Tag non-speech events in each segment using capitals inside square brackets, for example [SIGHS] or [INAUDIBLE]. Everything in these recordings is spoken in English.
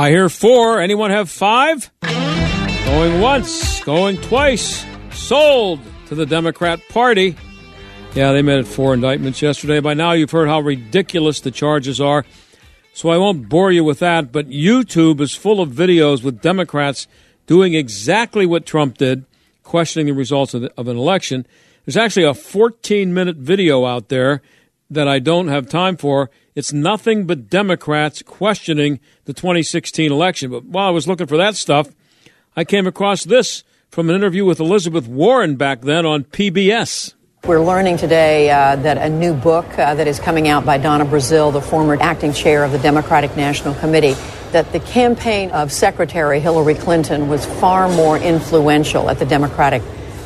I hear four. Anyone have five? Going once, going twice. Sold to the Democrat Party. Yeah, they made it four indictments yesterday. By now, you've heard how ridiculous the charges are. So I won't bore you with that, but YouTube is full of videos with Democrats doing exactly what Trump did, questioning the results of, the, of an election. There's actually a 14 minute video out there that I don't have time for. It's nothing but Democrats questioning the 2016 election. But while I was looking for that stuff, I came across this from an interview with Elizabeth Warren back then on PBS. We're learning today uh, that a new book uh, that is coming out by Donna Brazile, the former acting chair of the Democratic National Committee, that the campaign of Secretary Hillary Clinton was far more influential at the Democratic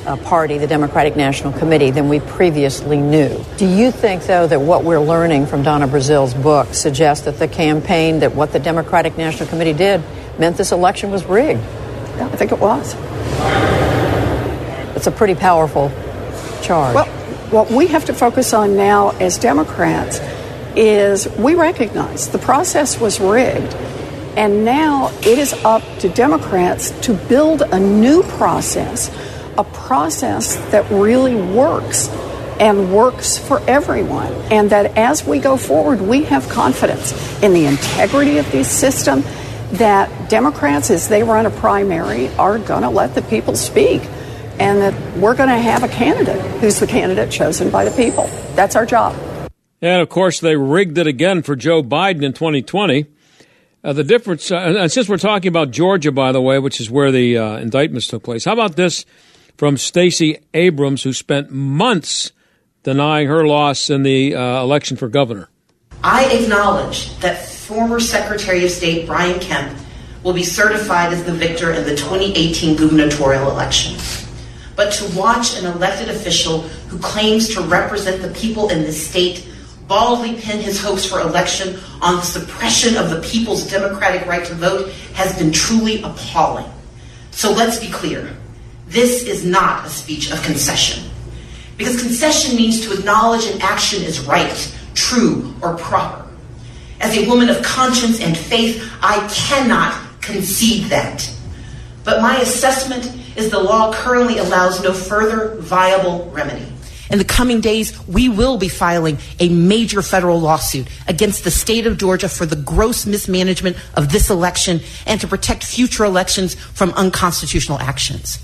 uh, Party, the Democratic National Committee, than we previously knew. Do you think, though, that what we're learning from Donna Brazile's book suggests that the campaign, that what the Democratic National Committee did, meant this election was rigged? Yeah, I think it was. It's a pretty powerful charge. Well, what we have to focus on now as Democrats is we recognize the process was rigged. And now it is up to Democrats to build a new process, a process that really works and works for everyone. And that as we go forward, we have confidence in the integrity of this system, that Democrats, as they run a primary, are going to let the people speak and that we're going to have a candidate who's the candidate chosen by the people. That's our job. And of course, they rigged it again for Joe Biden in 2020. Uh, the difference, uh, and since we're talking about Georgia, by the way, which is where the uh, indictments took place, how about this from Stacey Abrams, who spent months denying her loss in the uh, election for governor? I acknowledge that former Secretary of State Brian Kemp will be certified as the victor in the 2018 gubernatorial election. But to watch an elected official who claims to represent the people in this state baldly pin his hopes for election on the suppression of the people's democratic right to vote has been truly appalling. So let's be clear. This is not a speech of concession. Because concession means to acknowledge an action is right, true, or proper. As a woman of conscience and faith, I cannot concede that. But my assessment is the law currently allows no further viable remedy. In the coming days, we will be filing a major federal lawsuit against the state of Georgia for the gross mismanagement of this election and to protect future elections from unconstitutional actions.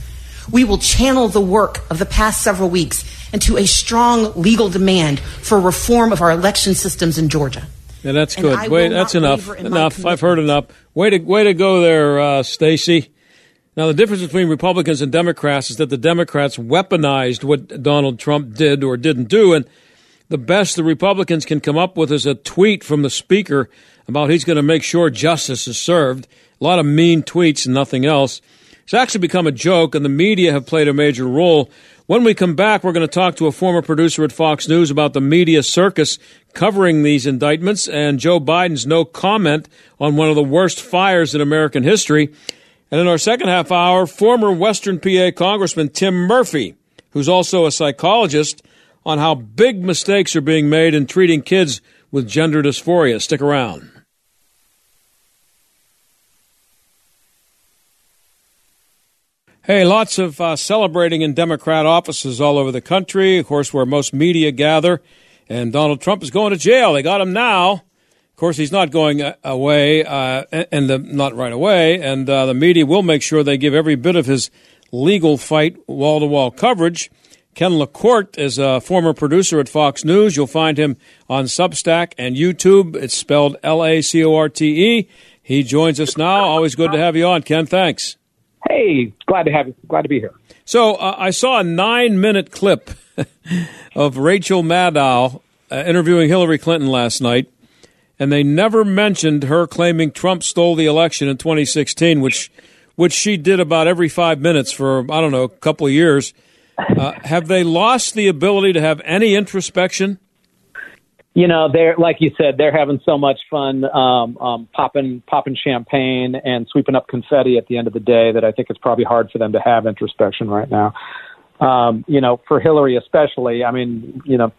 We will channel the work of the past several weeks into a strong legal demand for reform of our election systems in Georgia. Yeah, that's good. Wait, that's enough. Enough. I've heard enough. Way to way to go there, uh, Stacey. Now, the difference between Republicans and Democrats is that the Democrats weaponized what Donald Trump did or didn't do, and the best the Republicans can come up with is a tweet from the Speaker about he's going to make sure justice is served. A lot of mean tweets and nothing else. It's actually become a joke, and the media have played a major role. When we come back, we're going to talk to a former producer at Fox News about the media circus covering these indictments and Joe Biden's no comment on one of the worst fires in American history. And in our second half hour, former Western PA Congressman Tim Murphy, who's also a psychologist, on how big mistakes are being made in treating kids with gender dysphoria. Stick around. Hey, lots of uh, celebrating in Democrat offices all over the country, of course, where most media gather. And Donald Trump is going to jail. They got him now Of course, he's not going uh, away, uh, and the, not right away. And uh, the media will make sure they give every bit of his legal fight wall to wall coverage. Ken LaCorte is a former producer at Fox News. You'll find him on Substack and YouTube. It's spelled L A C O R T E. He joins us now. Always good to have you on, Ken. Thanks. Hey, glad to have you. Glad to be here. So uh, I saw a nine minute clip [LAUGHS] of Rachel Maddow uh, interviewing Hillary Clinton last night, and they never mentioned her claiming Trump stole the election in 2016, which which she did about every five minutes for I don't know a couple of years. Uh, have they lost the ability to have any introspection? You know, they're like you said, they're having so much fun um, um, popping popping champagne and sweeping up confetti at the end of the day that I think it's probably hard for them to have introspection right now. Um, you know, for Hillary especially, I mean, you know,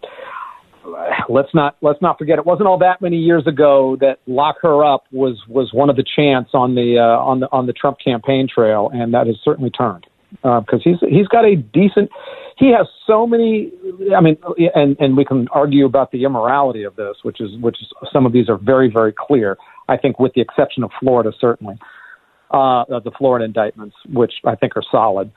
let's not let's not forget it wasn't all that many years ago that lock her up was was one of the chants on the uh, on the on the Trump campaign trail, and that has certainly turned because uh, he's he's got a decent. He has so many. I mean, and and we can argue about the immorality of this, which is which is some of these are very very clear. I think, with the exception of Florida, certainly uh, the Florida indictments, which I think are solid.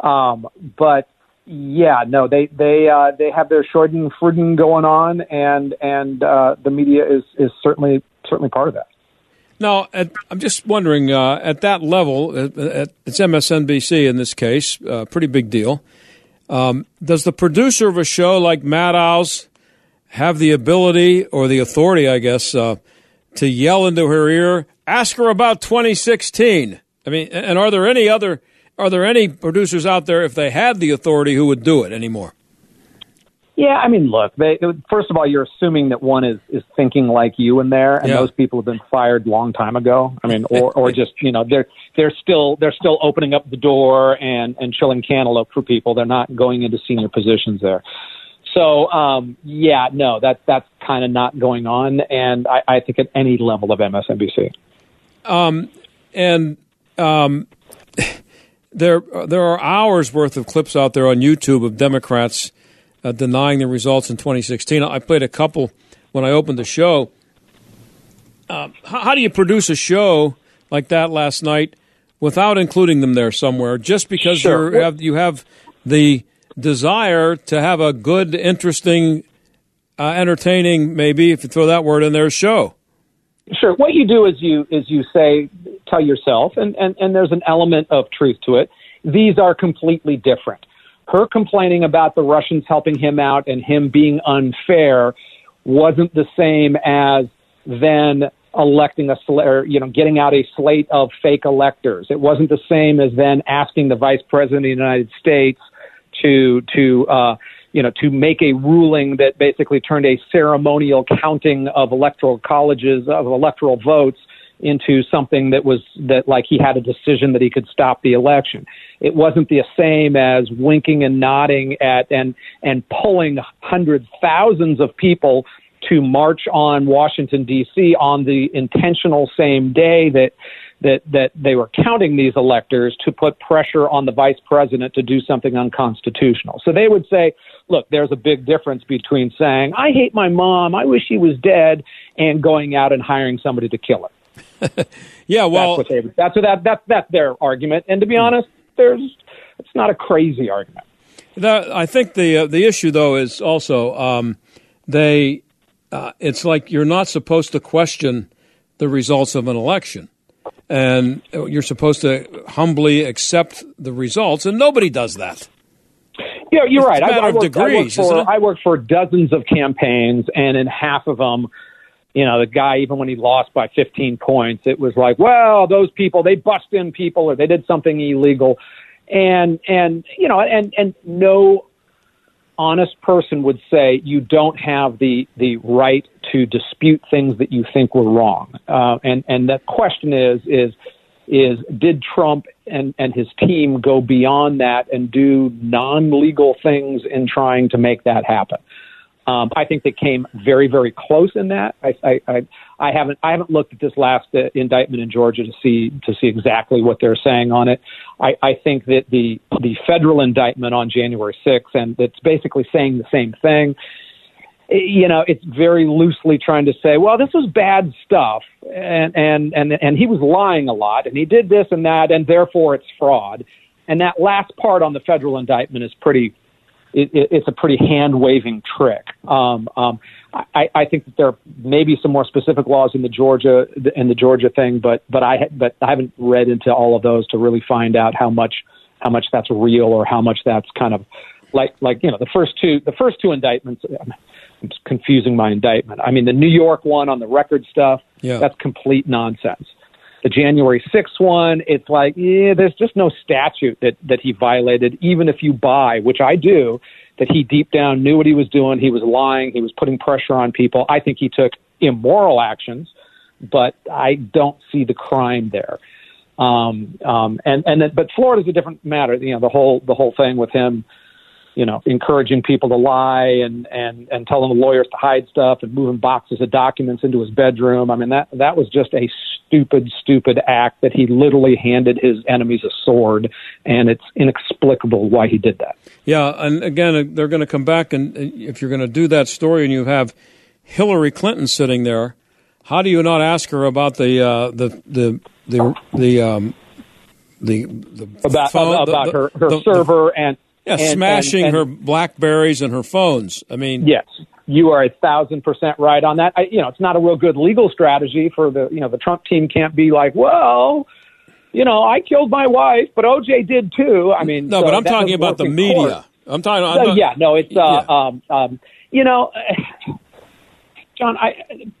Um, but yeah, no, they they uh, they have their Schadenfreude going on, and and uh, the media is is certainly certainly part of that. Now, at, I'm just wondering uh, at that level, at, at, it's MSNBC in this case, uh, pretty big deal. Um, does the producer of a show like Maddow's have the ability or the authority, I guess, uh, to yell into her ear, ask her about 2016? I mean, and are there any other are there any producers out there, if they had the authority, who would do it anymore? Yeah, I mean, look. They, first of all, you're assuming that one is is thinking like you in there, and yeah. those people have been fired long time ago. I mean, or or [LAUGHS] just you know they're they're still they're still opening up the door and and chilling cantaloupe for people. They're not going into senior positions there. So um, yeah, no, that that's kind of not going on, and I, I think at any level of MSNBC. Um, and um, [LAUGHS] there there are hours worth of clips out there on YouTube of Democrats uh, denying the results in 2016. I played a couple when I opened the show. Uh, how, how, do you produce a show like that last night without including them there somewhere? Just because sure. you have you have the desire to have a good, interesting, uh, entertaining, maybe if you throw that word in there, show. Sure. What you do is you is you say tell yourself, and, and, and there's an element of truth to it. These are completely different. Her complaining about the Russians helping him out and him being unfair wasn't the same as then electing a or, you know getting out a slate of fake electors. It wasn't the same as then asking the vice president of the United States to to uh, you know, to make a ruling that basically turned a ceremonial counting of electoral colleges of electoral votes into something that was that like he had a decision that he could stop the election. It wasn't the same as winking and nodding at and and pulling hundreds, thousands of people to march on Washington D.C. on the intentional same day that that that they were counting these electors to put pressure on the vice president to do something unconstitutional. So they would say, look, there's a big difference between saying, I hate my mom, I wish she was dead, and going out and hiring somebody to kill her. [LAUGHS] yeah, well, that's what, they, that's, what that, that, that's their argument. And to be honest, there's, it's not a crazy argument. The, I think the uh, the issue though is also um, they uh, it's like you're not supposed to question the results of an election and you're supposed to humbly accept the results, and nobody does that. Yeah, you're it's right. I, I worked, degrees. I worked, for, I worked for dozens of campaigns, and in half of them, you know, the guy, even when he lost by 15 points, it was like, well, those people, they bust in people or they did something illegal. And, and, you know, and, and no honest person would say you don't have the, the right to dispute things that you think were wrong. Uh, and, and the question is, is, is did Trump and, and his team go beyond that and do non-legal things in trying to make that happen? Um, I think they came very, very close in that. I, I, I, I haven't, I haven't looked at this last uh, indictment in Georgia to see to see exactly what they're saying on it. I, I think that the the federal indictment on January 6th, and it's basically saying the same thing. You know, it's very loosely trying to say, well, this was bad stuff, and and and and he was lying a lot, and he did this and that, and therefore it's fraud. And that last part on the federal indictment is pretty it, it, it's a pretty hand waving trick. Um, um, I, I think that there may be some more specific laws in the Georgia in the Georgia thing, but but I but I haven't read into all of those to really find out how much how much that's real or how much that's kind of like like you know the first two the first two indictments. I'm confusing my indictment. I mean the New York one on the record stuff. Yeah. That's complete nonsense. The January 6th one, it's like, yeah, there's just no statute that, that he violated, even if you buy, which I do, that he deep down knew what he was doing. He was lying. He was putting pressure on people. I think he took immoral actions, but I don't see the crime there. Um, um, and and then, but Florida's a different matter. You know, the whole the whole thing with him you know, encouraging people to lie and, and, and telling the lawyers to hide stuff and moving boxes of documents into his bedroom. I mean, that, that was just a stupid, stupid act that he literally handed his enemies a sword, and it's inexplicable why he did that. Yeah, and again, they're going to come back, and if you're going to do that story and you have Hillary Clinton sitting there, how do you not ask her about the uh, the the the the um, the, the about phone, about the, her, her server and yeah, and, smashing and, and, her Blackberries and her phones. I mean, yes, you are a thousand percent right on that. I, you know, it's not a real good legal strategy for the you know the Trump team can't be like, well, you know, I killed my wife, but OJ did too. I mean, no, so but I'm talking about the media. Court. I'm talking. I'm uh, not, yeah, no, it's uh, yeah. um, um, you know. [SIGHS] John, I,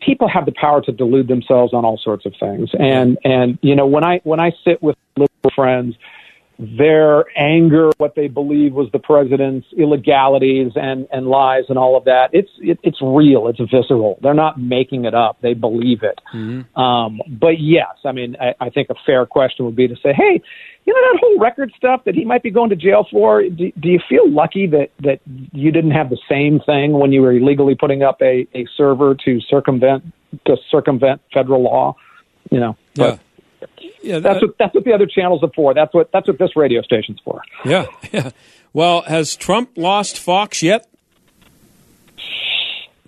people have the power to delude themselves on all sorts of things, and and you know when I when I sit with liberal friends, their anger, what they believe was the president's illegalities and, and lies and all of that. It's it, it's real. It's visceral. They're not making it up. They believe it. Mm-hmm. Um, but yes, I mean, I, I think a fair question would be to say, hey, you know that whole record stuff that he might be going to jail for. Do, do you feel lucky that that you didn't have the same thing when you were illegally putting up a, a server to circumvent to circumvent federal law? You know. Yeah. But, yeah, that's what that's what the other channels are for. That's what that's what this radio station's for. Yeah, yeah. Well, has Trump lost Fox yet?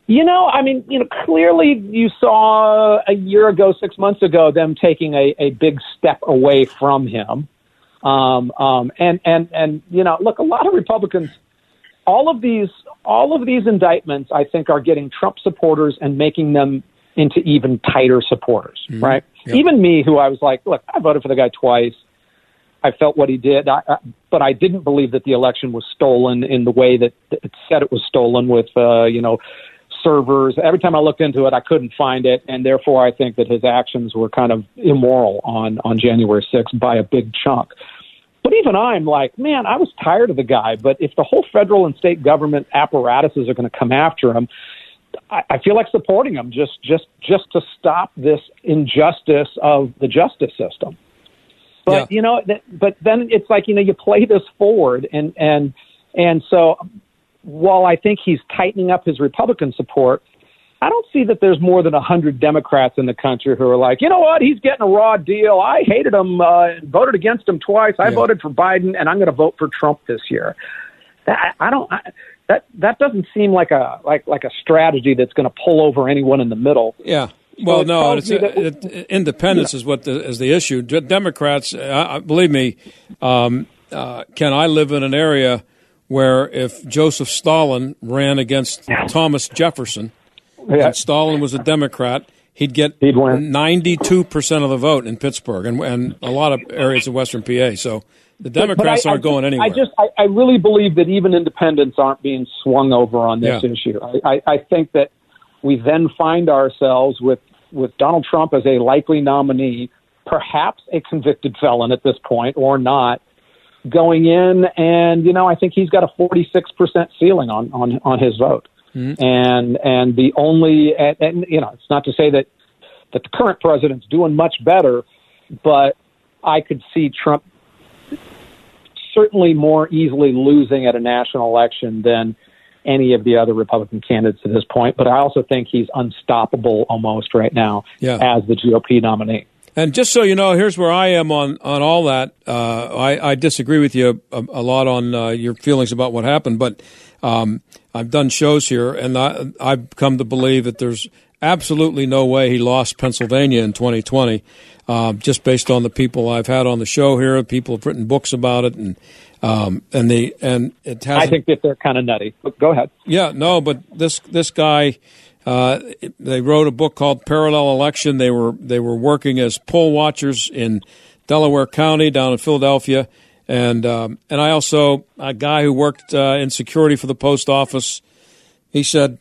You know, I mean, you know, clearly you saw a year ago, six months ago, them taking a, a big step away from him. Um, um, and and and you know, look, a lot of Republicans, all of these all of these indictments, I think, are getting Trump supporters and making them into even tighter supporters, mm-hmm. right? Yep. Even me, who I was like, look, I voted for the guy twice. I felt what he did, I, I, but I didn't believe that the election was stolen in the way that it said it was stolen with, uh, you know, servers. Every time I looked into it, I couldn't find it, and therefore I think that his actions were kind of immoral on on January 6th by a big chunk. But even I'm like, man, I was tired of the guy. But if the whole federal and state government apparatuses are going to come after him, I, I feel like supporting him just just just to stop this injustice of the justice system. But yeah. you know, that, but then it's like you know you play this forward, and and and so while I think he's tightening up his Republican support, I don't see that there's more than a hundred Democrats in the country who are like, you know what, he's getting a raw deal. I hated him, uh, voted against him twice. I Yeah. voted for Biden, and I'm going to vote for Trump this year. That, I don't. I, that that doesn't seem like a like like a strategy that's going to pull over anyone in the middle. Yeah. Well, it no, it's, that- it, it- independence is what the, is the issue. Democrats, uh, believe me, um, uh, Ken, I live in an area where if Joseph Stalin ran against Thomas Jefferson, Yeah. and Stalin was a Democrat, he'd get He'd win. 92% of the vote in Pittsburgh and, and a lot of areas of Western PA. So the Democrats But I- I aren't going anywhere. I just, I, I really believe that even independents aren't being swung over on this Yeah. issue. I, I, I think that we then find ourselves with, with Donald Trump as a likely nominee, perhaps a convicted felon at this point or not, going in and, you know, I think he's got a 46% ceiling on, on, on his vote. Hmm. And, and the only, and, and, you know, it's not to say that, that the current president's doing much better, but I could see Trump certainly more easily losing at a national election than any of the other Republican candidates at this point. But I also think he's unstoppable almost right now Yeah. as the GOP nominee. And just so you know, here's where I am on, on all that. Uh, I, I disagree with you a, a lot on uh, your feelings about what happened, but um, I've done shows here, and I, I've come to believe that there's absolutely no way he lost Pennsylvania in 2020, uh, just based on the people I've had on the show here. People have written books about it, and um, and the and it has. I think that they're kind of nutty. But go ahead. Yeah, no, but this this guy, uh, they wrote a book called Parallel Election. They were they were working as poll watchers in Delaware County down in Philadelphia, And um, and I also a guy who worked uh, in security for the post office. He said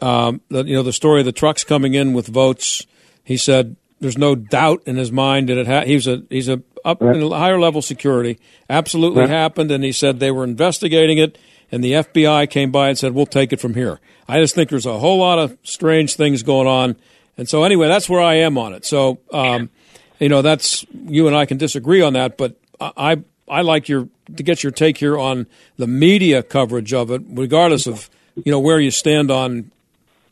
um, that you know the story of the trucks coming in with votes. He said there's no doubt in his mind that it ha- he's a he's a up right. in a higher level security absolutely right. happened, and he said they were investigating it, and the FBI came by and said we'll take it from here. I just think there's a whole lot of strange things going on, and so anyway, that's where I am on it. So um, you know that's you and I can disagree on that, but I I like your to get your take here on the media coverage of it, regardless of you know where you stand on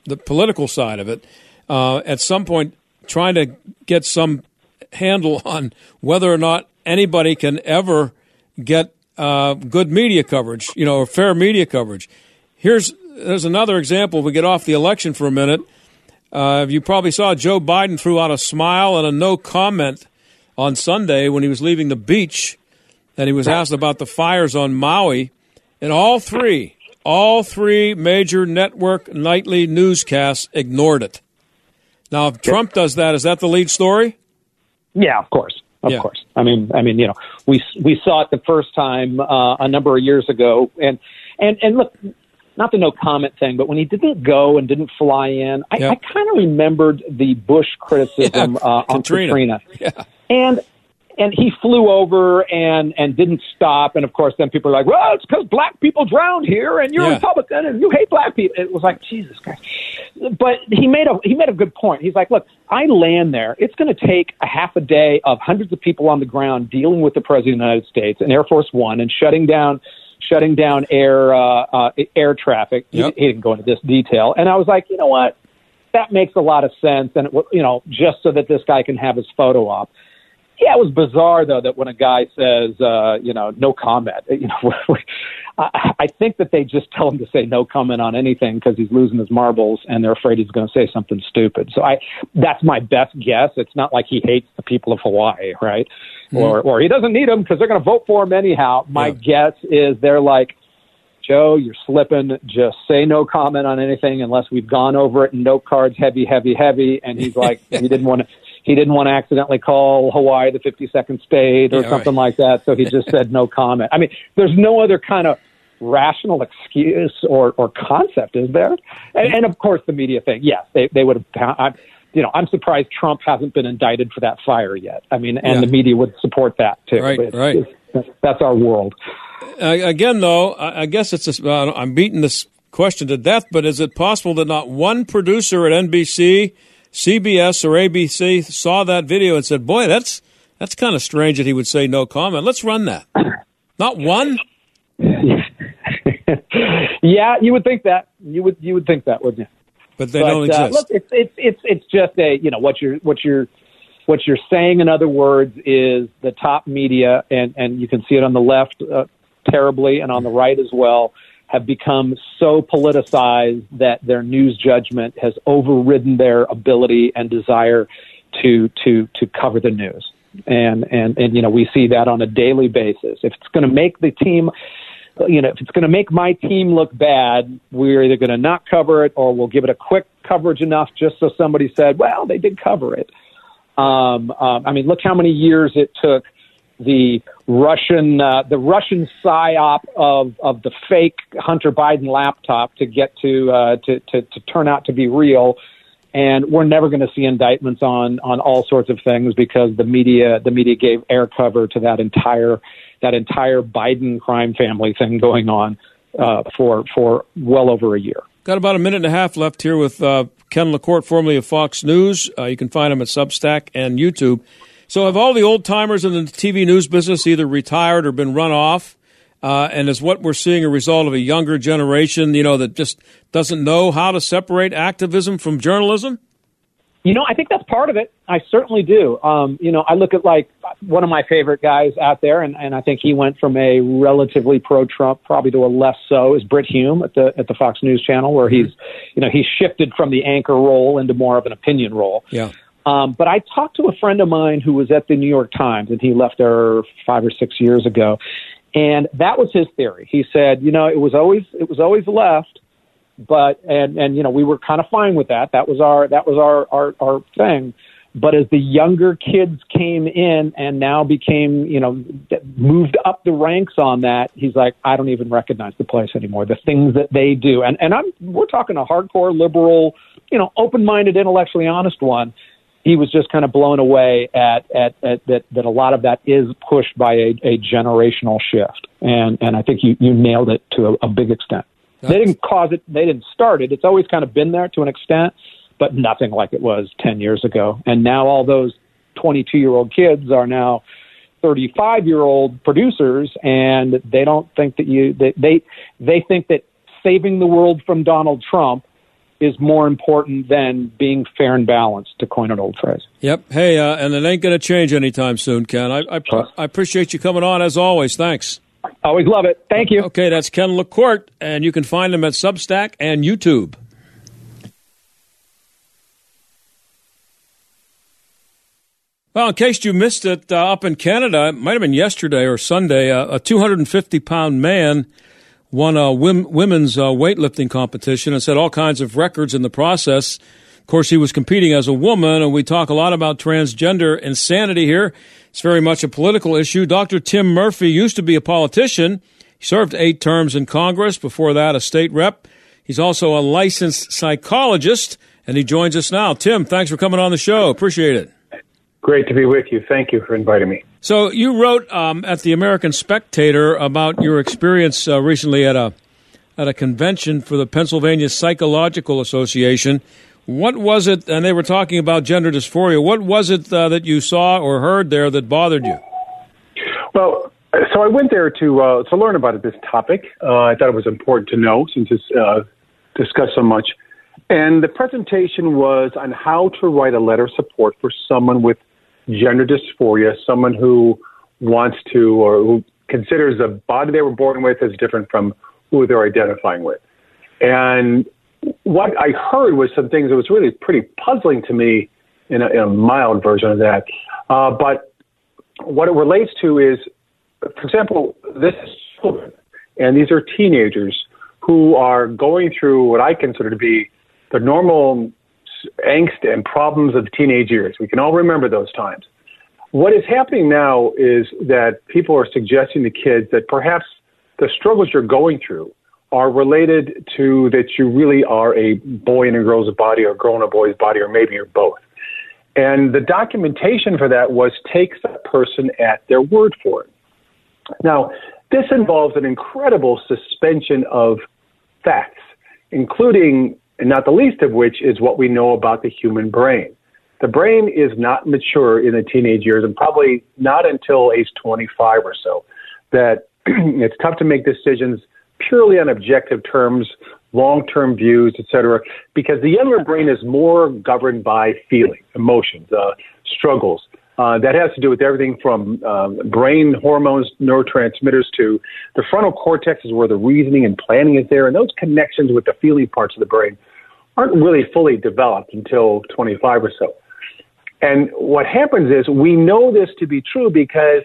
the political side of it. Uh, at some point, trying to get some handle on whether or not anybody can ever get uh, good media coverage, you know, or fair media coverage. Here's there's another example. We get off the election for a minute. Uh, you probably saw Joe Biden threw out a smile and a no comment on Sunday when he was leaving the beach and he was asked about the fires on Maui, and all three, all three major network nightly newscasts ignored it. Now, if Trump does that, is that the lead story? Yeah, of course, of yeah. course. I mean, I mean, you know, we we saw it the first time uh, a number of years ago, and and and look, not the no comment thing, but when he didn't go and didn't fly in, I, yep. I kind of remembered the Bush criticism yeah, uh, on Katrina. Katrina. Yeah. And and he flew over and and didn't stop. And of course, then people are like, "Well, it's because black people drowned here, and you're yeah. a Republican, and you hate black people." It was like Jesus Christ. But he made a he made a good point. He's like, "Look, I land there. It's going to take a half a day of hundreds of people on the ground dealing with the president of the United States and Air Force One and shutting down." Shutting down air uh, uh, air traffic. Yep. He, he didn't go into this detail, and I was like, you know what, that makes a lot of sense. And it, you know, just so that this guy can have his photo op. Yeah, it was bizarre though that when a guy says, uh, you know, no comment, [LAUGHS] you know, I, I think that they just tell him to say no comment on anything because he's losing his marbles and they're afraid he's going to say something stupid. So I, that's my best guess. It's not like he hates the people of Hawaii, right? Mm-hmm. Or, or he doesn't need them because they're going to vote for him anyhow. My yeah. guess is they're like, Joe, you're slipping. Just say no comment on anything unless we've gone over it and note cards heavy, heavy, heavy. And he's like, [LAUGHS] he didn't want to he didn't want to accidentally call Hawaii the 52nd state or yeah, something right. like that, so he just said no [LAUGHS] comment. I mean, there's no other kind of rational excuse or, or concept, is there? And, and of course, the media thing. Yes, they they would have. I, you know, I'm surprised Trump hasn't been indicted for that fire yet. I mean, and yeah. the media would support that too. Right, it's, right. It's, that's our world. Uh, again, though, I guess it's. A, uh, I'm beating this question to death, but is it possible that not one producer at NBC CBS or ABC saw that video and said, "Boy, that's that's kind of strange that he would say no comment." Let's run that. [LAUGHS] Not one. [LAUGHS] yeah, you would think that. You would you would think that, wouldn't you? But they but, don't exist. Uh, look, it's it's it's it's just a you know what you're what you're what you're saying. In other words, is the top media, and and you can see it on the left uh, terribly, and on the right as well have become so politicized that their news judgment has overridden their ability and desire to to to cover the news. And and and you know we see that on a daily basis. If it's going to make the team you know, if it's going to make my team look bad, we're either going to not cover it or we'll give it a quick coverage enough just so somebody said, well, they did cover it. Um, um, I mean, look how many years it took the Russian uh, the Russian psyop of of the fake Hunter Biden laptop to get to uh, to, to to turn out to be real, and we're never going to see indictments on on all sorts of things because the media the media gave air cover to that entire that entire Biden crime family thing going on uh, for for well over a year. Got about a minute and a half left here with uh, Ken LaCorte, formerly of Fox News. Uh, you can find him at Substack and YouTube. So have all the old timers in the TV news business either retired or been run off? Uh, and is what we're seeing a result of a younger generation, you know, that just doesn't know how to separate activism from journalism? You know, I think that's part of it. I certainly do. Um, you know, I look at like one of my favorite guys out there, and, and I think he went from a relatively pro-Trump, probably to a less so, is Brit Hume at the at the Fox News Channel, where he's, you know, he's shifted from the anchor role into more of an opinion role. Yeah. Um, but I talked to a friend of mine who was at the New York Times, and he left there five or six years ago, and that was his theory. He said, you know, it was always it was always left, but and and you know we were kind of fine with that. That was our that was our our, our thing. But as the younger kids came in and now became, you know, moved up the ranks on that, he's like, I don't even recognize the place anymore. The things that they do, and and I'm we're talking a hardcore liberal, you know, open-minded, intellectually honest one. He was just kind of blown away at at, at that that a lot of that is pushed by a, a generational shift, and and I think you you nailed it to a, a big extent. That's... They didn't cause it. They didn't start it. It's always kind of been there to an extent but nothing like it was 10 years ago. And now all those 22 year old kids are now 35 year old producers and they don't think that you they, they they think that saving the world from Donald Trump is more important than being fair and balanced, to coin an old phrase. Yep. Hey, uh, and it ain't going to change anytime soon, Ken. I, I, I, appreciate you coming on as always. Thanks. Always love it. Thank you. Okay, that's Ken LaCorte, and you can find him at Substack and YouTube. Well, in case you missed it, uh, up in Canada, it might have been yesterday or Sunday, uh, a 250 pound man won a women's uh, weightlifting competition and set all kinds of records in the process. Of course, he was competing as a woman, and we talk a lot about transgender insanity here. It's very much a political issue. Dr. Tim Murphy used to be a politician. He served eight terms in Congress, before that, a state rep. He's also a licensed psychologist, and he joins us now. Tim, thanks for coming on the show. Appreciate it. Great to be with you. Thank you for inviting me. So you wrote um, at the American Spectator about your experience uh, recently at a at a convention for the Pennsylvania Psychological Association. What was it? And they were talking about gender dysphoria. What was it uh, that you saw or heard there that bothered you? Well, so I went there to uh, to learn about this topic. Uh, I thought it was important to know since it's uh, discussed so much. And the presentation was on how to write a letter of support for someone with gender dysphoria, someone who wants to or who considers the body they were born with as different from who they're identifying with. And what I heard was some things that was really pretty puzzling to me in a, in a mild version of that. Uh, but what it relates to is, for example, this is children, and these are teenagers who are going through what I consider to be the normal angst and problems of the teenage years. We can all remember those times. What is happening now is that people are suggesting to kids that perhaps the struggles you're going through are related to that you really are a boy in a girl's body or a girl in a boy's body, or maybe you're both. And the documentation for that was take the person at their word for it. Now, this involves an incredible suspension of facts, including and not the least of which is what we know about the human brain. The brain is not mature in the teenage years and probably not until age 25 or so. That [CLEARS THROAT] it's tough to make decisions purely on objective terms, long-term views, etc., because the younger brain is more governed by feelings, emotions, uh, struggles, uh, that has to do with everything from um, brain hormones, neurotransmitters to the frontal cortex is where the reasoning and planning is there. And those connections with the feeling parts of the brain aren't really fully developed until 25 or so. And what happens is we know this to be true because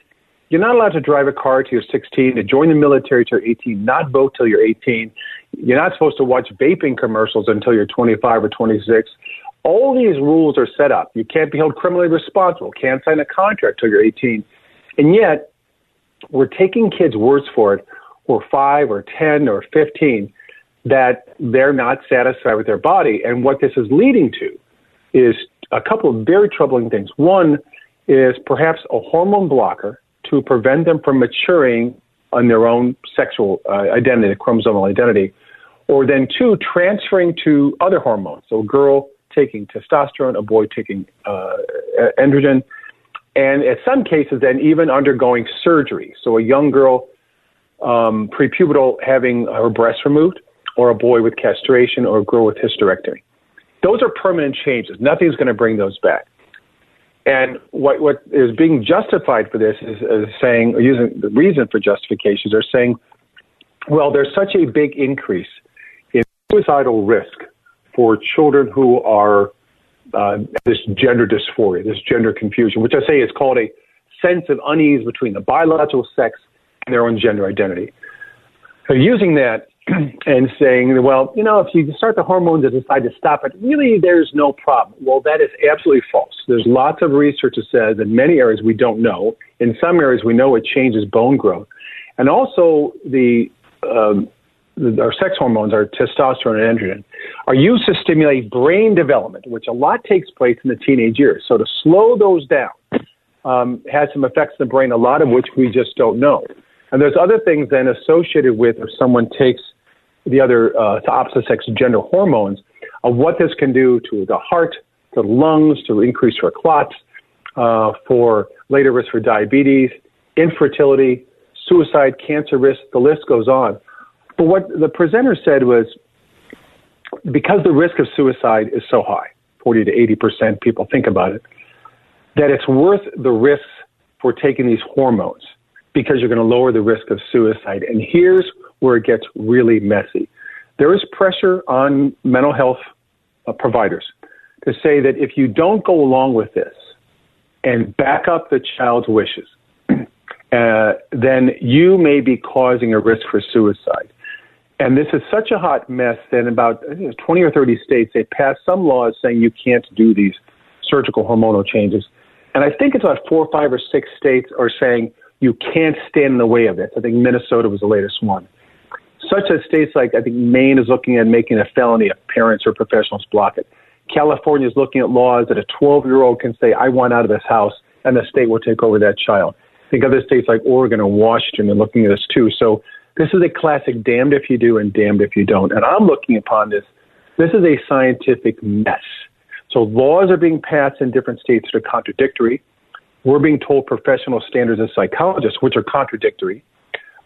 you're not allowed to drive a car till you're 16, to join the military till you're 18, not vote till you're 18. You're not supposed to watch vaping commercials until you're 25 or 26. All these rules are set up. You can't be held criminally responsible, can't sign a contract till you're 18. And yet, we're taking kids' words for it, or 5 or 10 or 15, that they're not satisfied with their body. And what this is leading to is a couple of very troubling things. One is perhaps a hormone blocker to prevent them from maturing on their own sexual uh, identity, chromosomal identity, or then two, transferring to other hormones. So a girl taking testosterone, a boy taking uh, androgen, and in some cases, then even undergoing surgery. So a young girl, um, prepubertal, having her breasts removed, or a boy with castration, or a girl with hysterectomy. Those are permanent changes. Nothing's going to bring those back. And what, what is being justified for this is, is saying, or using the reason for justifications are saying, well, there's such a big increase in suicidal risk for children who are uh, this gender dysphoria, this gender confusion, which I say is called a sense of unease between the biological sex and their own gender identity. So using that, [CLEARS THROAT] and saying, well, you know, if you start the hormones and decide to stop it, really there's no problem. Well, that is absolutely false. There's lots of research that says in many areas we don't know. In some areas we know it changes bone growth. And also the, um, our sex hormones, our testosterone and estrogen, are used to stimulate brain development, which a lot takes place in the teenage years. So to slow those down um, has some effects in the brain, a lot of which we just don't know. And there's other things then associated with if someone takes the other uh, to opposite sex gender hormones of what this can do to the heart, to the lungs, to increase for clots, uh, for later risk for diabetes, infertility, suicide, cancer risk. The list goes on. But what the presenter said was because the risk of suicide is so high, 40 to 80 percent people think about it, that it's worth the risks for taking these hormones because you're going to lower the risk of suicide. And here's where it gets really messy. There is pressure on mental health uh, providers to say that if you don't go along with this and back up the child's wishes, [CLEARS THROAT] uh, then you may be causing a risk for suicide. And this is such a hot mess that in about 20 or 30 states, they passed some laws saying you can't do these surgical hormonal changes. And I think it's about four, five, or six states are saying you can't stand in the way of this. I think Minnesota was the latest one such as states like I think Maine is looking at making a felony if parents or professionals block it. California is looking at laws that a 12 year old can say, I want out of this house, and the state will take over that child. I think other states like Oregon and Washington are looking at this too. So this is a classic damned if you do and damned if you don't. And I'm looking upon this. This is a scientific mess. So laws are being passed in different states that are contradictory. We're being told professional standards as psychologists, which are contradictory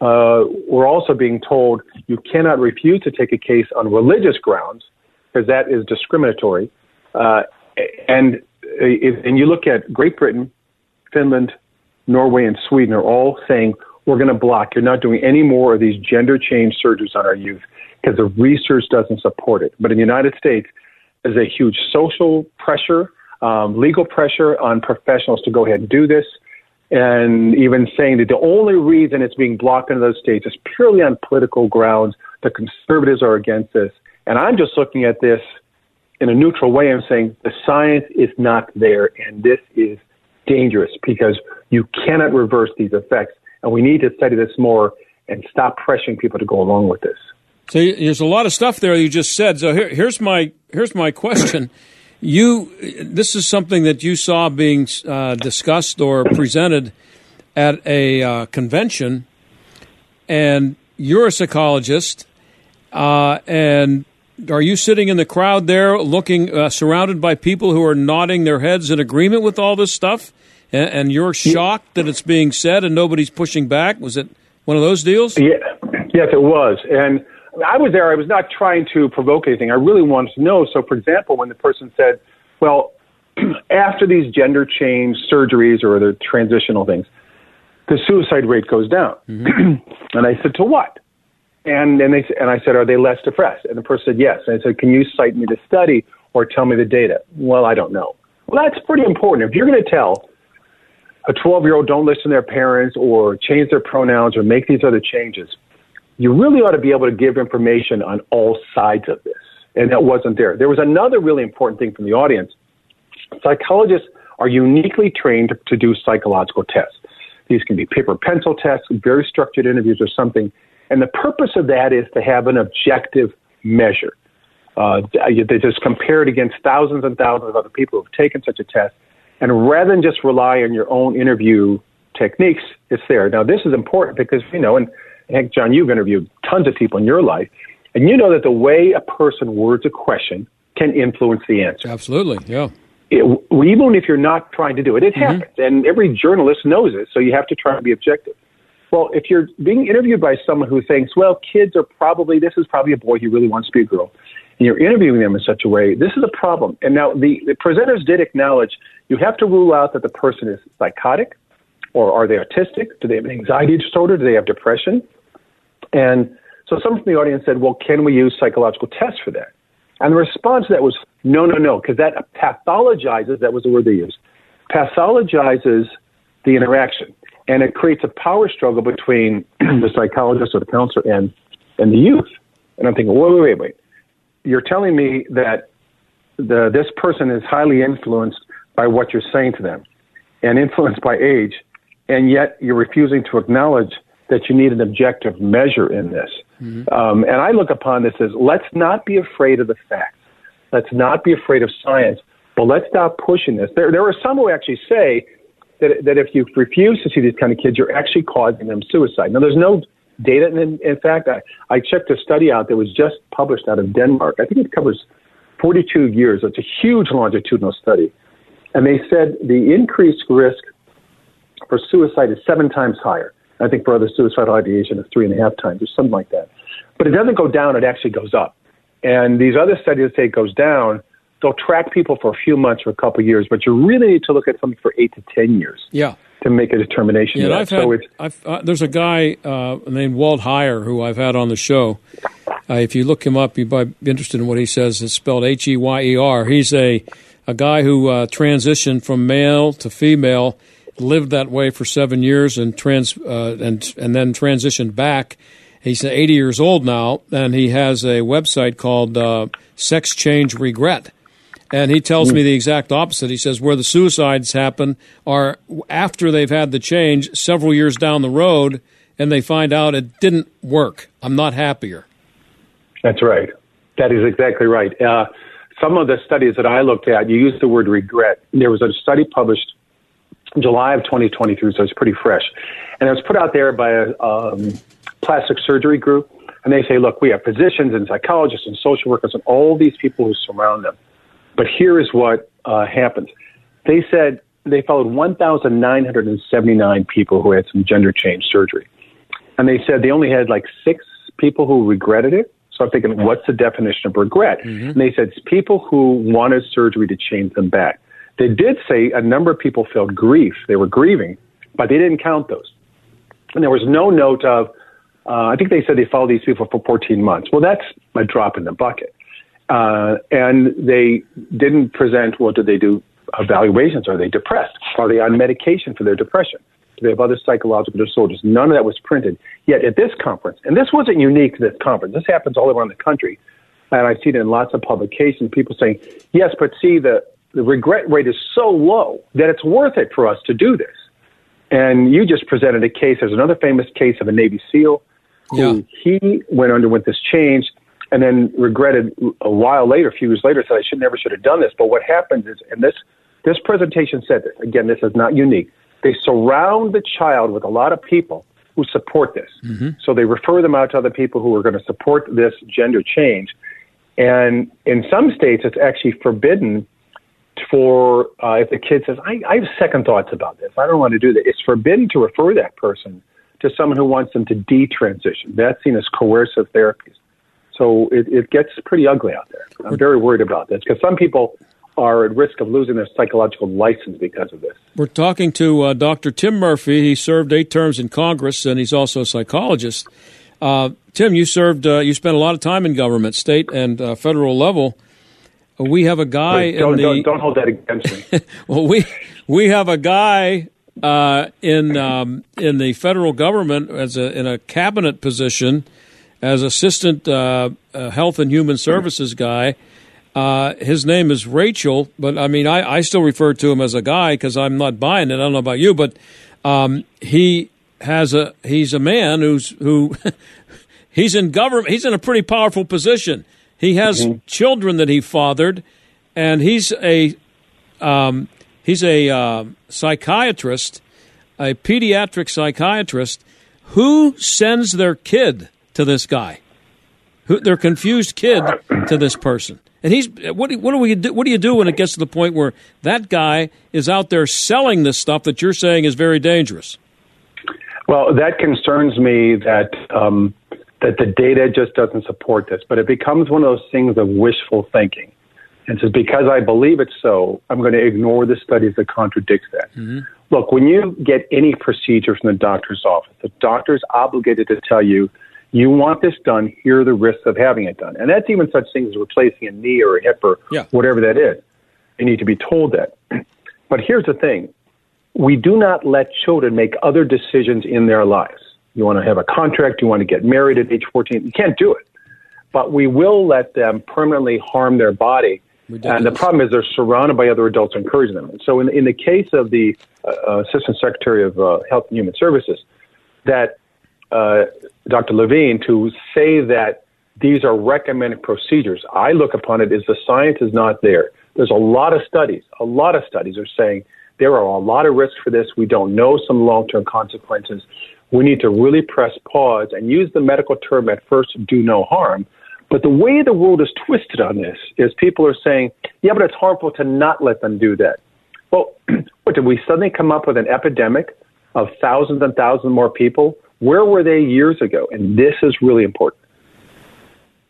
uh, we're also being told you cannot refuse to take a case on religious grounds because that is discriminatory. Uh, and and you look at Great Britain, Finland, Norway, and Sweden are all saying we're going to block. You're not doing any more of these gender change surgeries on our youth because the research doesn't support it. But in the United States, there's a huge social pressure, um, legal pressure on professionals to go ahead and do this and even saying that the only reason it's being blocked in those states is purely on political grounds. The conservatives are against this. And I'm just looking at this in a neutral way and saying the science is not there, and this is dangerous because you cannot reverse these effects. And we need to study this more and stop pressuring people to go along with this. So there's a lot of stuff there you just said. So here, here's my here's my question. You, this is something that you saw being uh, discussed or presented at a uh, convention, and you're a psychologist, uh, and are you sitting in the crowd there, looking uh, surrounded by people who are nodding their heads in agreement with all this stuff, and, and you're shocked that it's being said and nobody's pushing back? Was it one of those deals? Yeah, yes, it was, and I was there. I was not trying to provoke anything. I really wanted to know. So, for example, when the person said, "Well, [CLEARS THROAT] after these gender change surgeries or the transitional things, the suicide rate goes down," mm-hmm. [CLEARS THROAT] and I said, "To what?" And and they and I said, "Are they less depressed?" And the person said, "Yes." And I said, "Can you cite me the study or tell me the data?" Well, I don't know. Well, that's pretty important. If you're going to tell a 12 year old don't listen to their parents or change their pronouns or make these other changes, you really ought to be able to give information on all sides of this. And that wasn't there. There was another really important thing from the audience. Psychologists are uniquely trained to do psychological tests. These can be paper pencil tests, very structured interviews or something. And the purpose of that is to have an objective measure. Uh, they just compare it against thousands and thousands of other people who've taken such a test. And rather than just rely on your own interview techniques, it's there. Now, this is important because, you know, and heck, John, you've interviewed tons of people in your life, and you know that the way a person words a question can influence the answer. Absolutely, yeah. It, even if you're not trying to do it, it mm-hmm. happens, and every journalist knows it. So you have to try to be objective. Well, if you're being interviewed by someone who thinks, well, kids are probably this is probably a boy who really wants to be a girl, and you're interviewing them in such a way, this is a problem. And now the, the presenters did acknowledge you have to rule out that the person is psychotic, or are they autistic? Do they have an anxiety disorder? Do they have depression? And so someone from the audience said, well, can we use psychological tests for that? And the response to that was, no, no, no, because that pathologizes, that was the word they used, pathologizes the interaction. And it creates a power struggle between [CLEARS THROAT] the psychologist or the counselor and, and the youth. And I'm thinking, wait, wait, wait, wait. You're telling me that the, this person is highly influenced by what you're saying to them and influenced by age, and yet you're refusing to acknowledge that you need an objective measure in this. Mm-hmm. Um, and I look upon this as let's not be afraid of the facts. Let's not be afraid of science, but let's stop pushing this. There, there are some who actually say that, that if you refuse to see these kind of kids, you're actually causing them suicide. Now, there's no data. In, in fact, I, I checked a study out that was just published out of Denmark. I think it covers 42 years. It's a huge longitudinal study. And they said the increased risk for suicide is seven times higher. I think for other suicidal ideation, it's three and a half times or something like that. But it doesn't go down, it actually goes up. And these other studies say it goes down. They'll track people for a few months or a couple of years, but you really need to look at something for eight to 10 years. Yeah. To make a determination. Yeah, I've had, so I've, uh, there's a guy uh, named Walt Heyer who I've had on the show. Uh, if you look him up, you might be interested in what he says. It's spelled H E Y E R. He's a a guy who uh, transitioned from male to female, lived that way for seven years, and trans uh, and and then transitioned back. He's 80 years old now, and he has a website called uh, Sex Change Regret. And he tells me hmm. the exact opposite. He says where the suicides happen are after they've had the change several years down the road, and they find out it didn't work. I'm not happier. That's right. That is exactly right. Uh, some of the studies that I looked at, you used the word regret. There was a study published July of 2023, so it's pretty fresh. And it was put out there by a um, plastic surgery group. And they say, look, we have physicians and psychologists and social workers and all these people who surround them. But here is what uh, happens. They said they followed 1,979 people who had some gender change surgery. And they said they only had like six people who regretted it. So I'm thinking, what's the definition of regret? Mm-hmm. And they said it's people who wanted surgery to change them back. They did say a number of people felt grief. They were grieving, but they didn't count those. And there was no note of, uh, I think they said they followed these people for 14 months. Well, that's a drop in the bucket. Uh, and they didn't present, what did they do evaluations? Are they depressed? Are they on medication for their depression? Do they have other psychological disorders? None of that was printed. Yet at this conference, and this wasn't unique to this conference, this happens all around the country, and I see it in lots of publications, people saying, yes, but see, the, the regret rate is so low that it's worth it for us to do this. And you just presented a case. There's another famous case of a Navy SEAL who yeah. he went underwent this change and then regretted a while later, a few years later, said I should never should have done this. But what happens is, and this this presentation said this again. This is not unique. They surround the child with a lot of people who support this. Mm-hmm. So they refer them out to other people who are going to support this gender change. And in some states, it's actually forbidden for uh, if the kid says, I, I have second thoughts about this. I don't want to do that. It's forbidden to refer that person to someone who wants them to detransition. That's seen as coercive therapies. So it, it gets pretty ugly out there. I'm very worried about this because some people are at risk of losing their psychological license because of this. We're talking to uh, Dr. Tim Murphy. He served eight terms in Congress, and he's also a psychologist. Uh, Tim, you served, uh, you spent a lot of time in government, state and uh, federal level. We have a guy Wait, don't, in the. Don't, don't hold that against me. [LAUGHS] well, we we have a guy uh, in um, in the federal government as a in a cabinet position as assistant uh, health and human services guy uh, his name is Rachel, but I mean, I, I still refer to him as a guy because I'm not buying it. I don't know about you, but um, he has a he's a man who's who [LAUGHS] he's in government. He's in a pretty powerful position. He has mm-hmm. children that he fathered, and he's a um, he's a uh, psychiatrist, a pediatric psychiatrist. Who sends their kid to this guy? Who, their confused kid to this person? And he's what? Do, what do we do? What do you do when it gets to the point where that guy is out there selling this stuff that you're saying is very dangerous? Well, that concerns me that um, that the data just doesn't support this. But it becomes one of those things of wishful thinking. And so, because I believe it's so, I'm going to ignore the studies that contradict that. Mm-hmm. Look, when you get any procedure from the doctor's office, the doctor's obligated to tell you you want this done, here are the risks of having it done. And that's even such things as replacing a knee or a hip or yeah. whatever that is. They need to be told that. [CLEARS THROAT] But here's the thing we do not let children make other decisions in their lives. You want to have a contract, you want to get married at age 14, you can't do it. but we will let them permanently harm their body. Ridiculous. And the problem is they're surrounded by other adults encouraging them. So, in, in the case of the uh, Assistant Secretary of uh, Health and Human Services, that uh, Dr. Levine to say that these are recommended procedures, I look upon it as the science is not there. There's a lot of studies, a lot of studies are saying there are a lot of risks for this. We don't know some long term consequences. We need to really press pause and use the medical term at first, do no harm. But the way the world is twisted on this is people are saying, yeah, but it's harmful to not let them do that. Well, [CLEARS THROAT] what did we suddenly come up with an epidemic of thousands and thousands more people? Where were they years ago? And this is really important.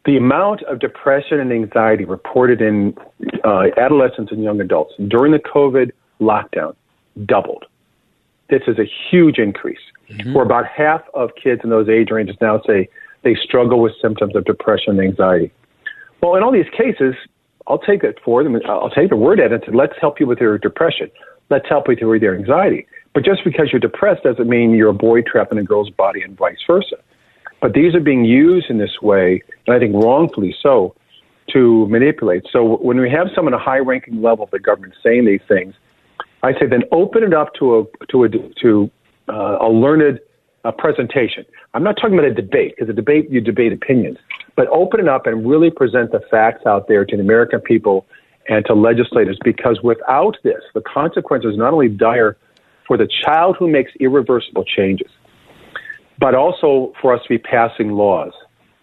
The amount of depression and anxiety reported in uh, adolescents and young adults during the COVID lockdown doubled. This is a huge increase. Mm-hmm. Where about half of kids in those age ranges now say they struggle with symptoms of depression and anxiety. Well, in all these cases, I'll take it for them. I'll take the word at it and say, let's help you with your depression. Let's help you with your anxiety. But just because you're depressed doesn't mean you're a boy trapped in a girl's body and vice versa. But these are being used in this way, and I think wrongfully so, to manipulate. So when we have someone at a high ranking level of the government saying these things, I say then open it up to a to a to uh, a learned uh, presentation. I'm not talking about a debate because a debate you debate opinions, but open it up and really present the facts out there to the American people and to legislators. Because without this, the consequences not only dire for the child who makes irreversible changes, but also for us to be passing laws.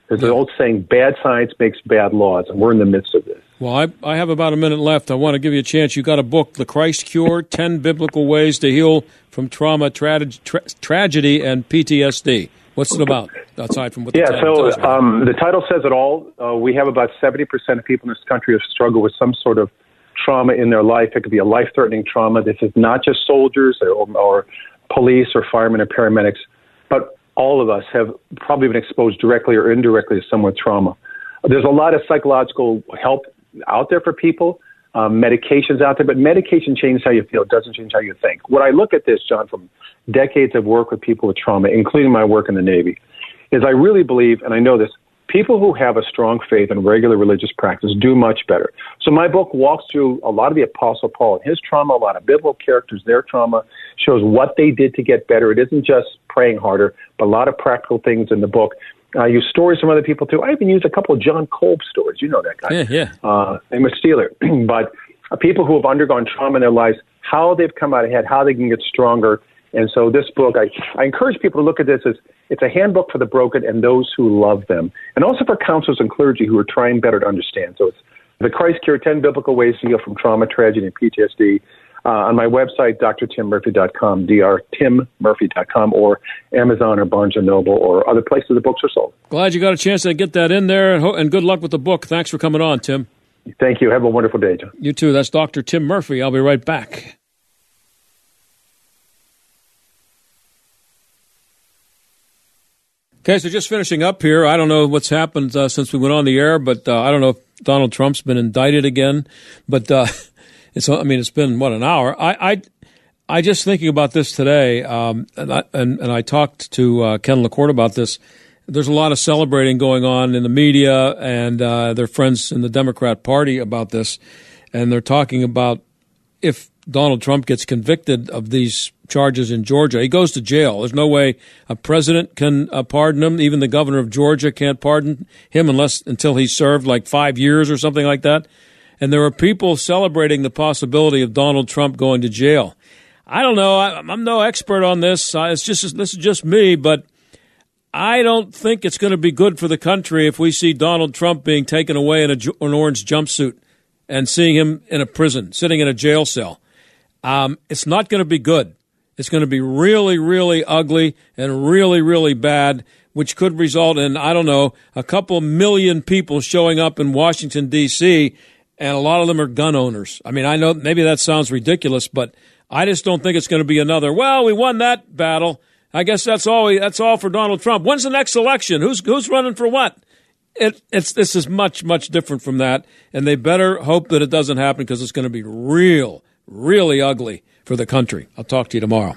There's yeah. an old saying, bad science makes bad laws, and we're in the midst of this. Well, I, I have about a minute left. I want to give you a chance. You got a book, The Christ Cure [LAUGHS] 10 Biblical Ways to Heal from Trauma, tra- tra- Tragedy, and PTSD. What's it about, aside from what the yeah, title so um, the title says it all. Uh, we have about 70% of people in this country who struggle with some sort of trauma in their life. It could be a life threatening trauma. This is not just soldiers or, or police or firemen or paramedics, but all of us have probably been exposed directly or indirectly to some trauma. There's a lot of psychological help out there for people, um, medications out there, but medication changes how you feel. It doesn't change how you think. What I look at this, John, from decades of work with people with trauma, including my work in the Navy, is I really believe, and I know this, people who have a strong faith and regular religious practice do much better. So my book walks through a lot of the Apostle Paul and his trauma, a lot of biblical characters, their trauma, shows what they did to get better. It isn't just praying harder, but a lot of practical things in the book. I use stories from other people too. I even use a couple of Jon Kolb stories. You know that guy. Yeah, yeah. Uh, I'm a Steeler. [CLEARS THROAT] but uh, people who have undergone trauma in their lives, how they've come out ahead, how they can get stronger. And so this book, I, I encourage people to look at this as it's a handbook for the broken and those who love them, and also for counselors and clergy who are trying better to understand. So it's The Christ Cure 10 Biblical Ways to Heal from Trauma, Tragedy, and PTSD uh, on my website, drtimmurphy.com, drtimmurphy.com, or Amazon or Barnes & Noble or other places the books are sold. Glad you got a chance to get that in there, and, ho- and good luck with the book. Thanks for coming on, Tim. Thank you. Have a wonderful day, John. You too. That's Dr. Tim Murphy. I'll be right back. Okay, so just finishing up here. I don't know what's happened uh, since we went on the air, but uh, I don't know if Donald Trump's been indicted again. But uh, [LAUGHS] it's I mean it's been what an hour. I I, I just thinking about this today, um, and I and, and I talked to uh, Ken LaCorte about this. There's a lot of celebrating going on in the media and uh, their friends in the Democrat Party about this, and they're talking about if Donald Trump gets convicted of these charges in Georgia, he goes to jail. There's no way a president can uh, pardon him. Even the governor of Georgia can't pardon him unless until he's served like five years or something like that and there are people celebrating the possibility of Donald Trump going to jail. I don't know. I, am no expert on this. It's just this is just me, but I don't think it's going to be good for the country if we see Donald Trump being taken away in a, an orange jumpsuit and seeing him in a prison, sitting in a jail cell. Um, it's not going to be good. It's going to be really, really ugly and really, really bad, which could result in, I don't know, a couple million people showing up in Washington, D.C and a lot of them are gun owners. I mean, I know maybe that sounds ridiculous, but I just don't think it's going to be another. Well, we won that battle. I guess that's all. That's all for Donald Trump. When's the next election? Who's who's running for what? It, it's this is much much different from that, and they better hope that it doesn't happen because it's going to be real, really ugly for the country. I'll talk to you tomorrow.